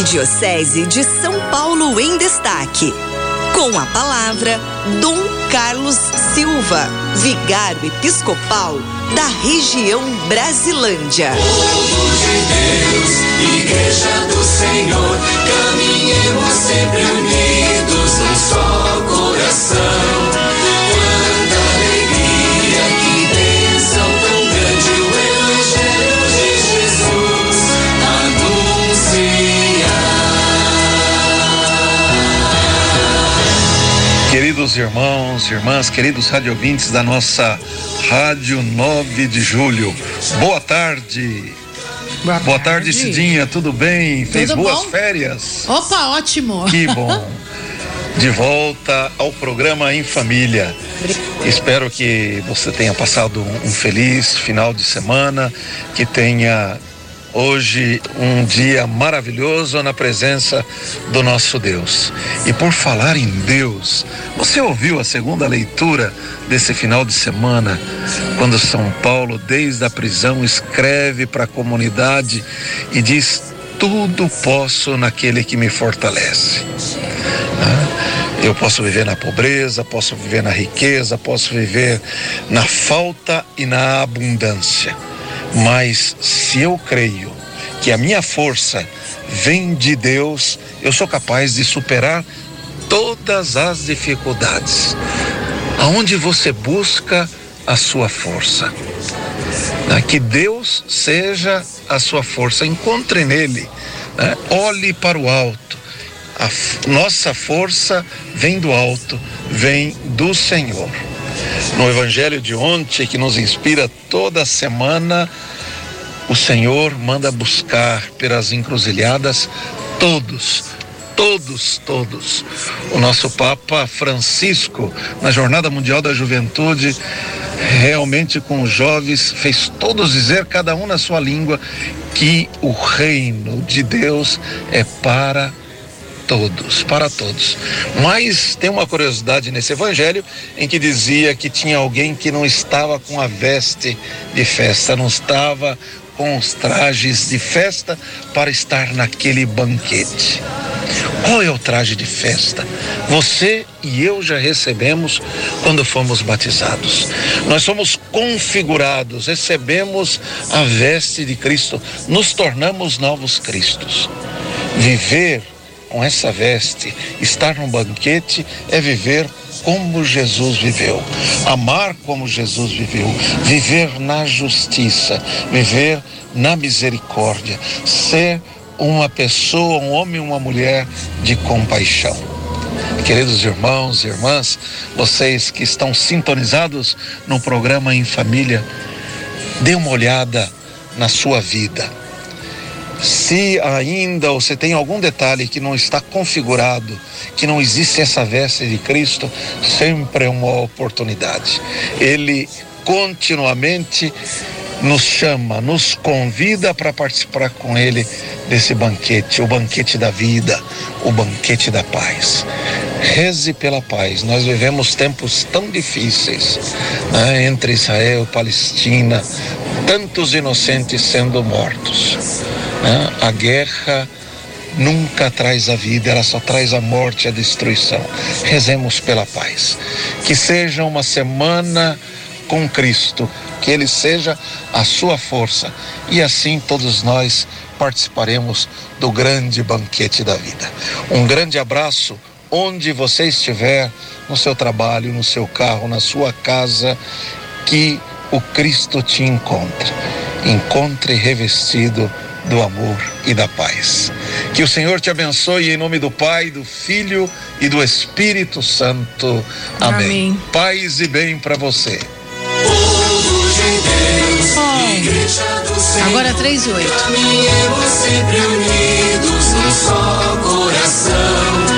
Arquidiocese de São Paulo em Destaque. Com a palavra, Dom Carlos Silva, vigário episcopal da região Brasilândia. Povo de Deus, Igreja do Senhor, caminhemos sempre irmãos, irmãs, queridos radiovintes da nossa Rádio 9 de Julho, boa tarde. Boa, Boa tarde, Cidinha, tudo bem? Fez Tudo boas bom? férias? Opa, ótimo. Que bom. De volta ao programa Em Família. Espero que você tenha passado um feliz final de semana, que tenha hoje um dia maravilhoso na presença do nosso Deus. E por falar em Deus, você ouviu a segunda leitura desse final de semana, quando São Paulo, desde a prisão, escreve para a comunidade e diz: Tudo posso naquele que me fortalece. Eu posso viver na pobreza, posso viver na riqueza, posso viver na falta e na abundância. Mas se eu creio que a minha força vem de Deus, eu sou capaz de superar todas as dificuldades. Aonde você busca a sua força? né? Que Deus seja a sua força, encontre nele, né? olhe para o alto. A nossa força vem do alto, vem do Senhor. No Evangelho de ontem, que nos inspira toda semana, o Senhor manda buscar pelas encruzilhadas todos, todos, todos. O nosso Papa Francisco, na Jornada Mundial da Juventude, realmente com os jovens, fez todos dizer, cada um na sua língua, que o reino de Deus é para todos, para todos. Mas tem uma curiosidade nesse evangelho em que dizia que tinha alguém que não estava com a veste de festa, não estava com os trajes de festa para estar naquele banquete. Qual é o traje de festa? Você e eu já recebemos quando fomos batizados. Nós somos configurados, recebemos a veste de Cristo, nos tornamos novos Cristos. Viver com essa veste, estar num banquete é viver como Jesus viveu, amar como Jesus viveu, viver na justiça, viver na misericórdia, ser uma pessoa, um homem uma mulher de compaixão. Queridos irmãos e irmãs, vocês que estão sintonizados no programa Em Família, dê uma olhada na sua vida. Se ainda você tem algum detalhe que não está configurado, que não existe essa veste de Cristo, sempre é uma oportunidade. Ele continuamente nos chama, nos convida para participar com Ele desse banquete, o banquete da vida, o banquete da paz. Reze pela paz. Nós vivemos tempos tão difíceis né, entre Israel e Palestina, tantos inocentes sendo mortos. Né? A guerra nunca traz a vida, ela só traz a morte e a destruição. Rezemos pela paz. Que seja uma semana com Cristo, que Ele seja a sua força e assim todos nós participaremos do grande banquete da vida. Um grande abraço onde você estiver, no seu trabalho, no seu carro, na sua casa, que o Cristo te encontre. Encontre revestido do amor e da paz. Que o Senhor te abençoe em nome do Pai, do Filho e do Espírito Santo. Amém. Amém. Paz e bem para você. Povo de Deus, Oh. Igreja do Senhor. Agora 3 e 8. Caminhemos sempre unidos num só coração.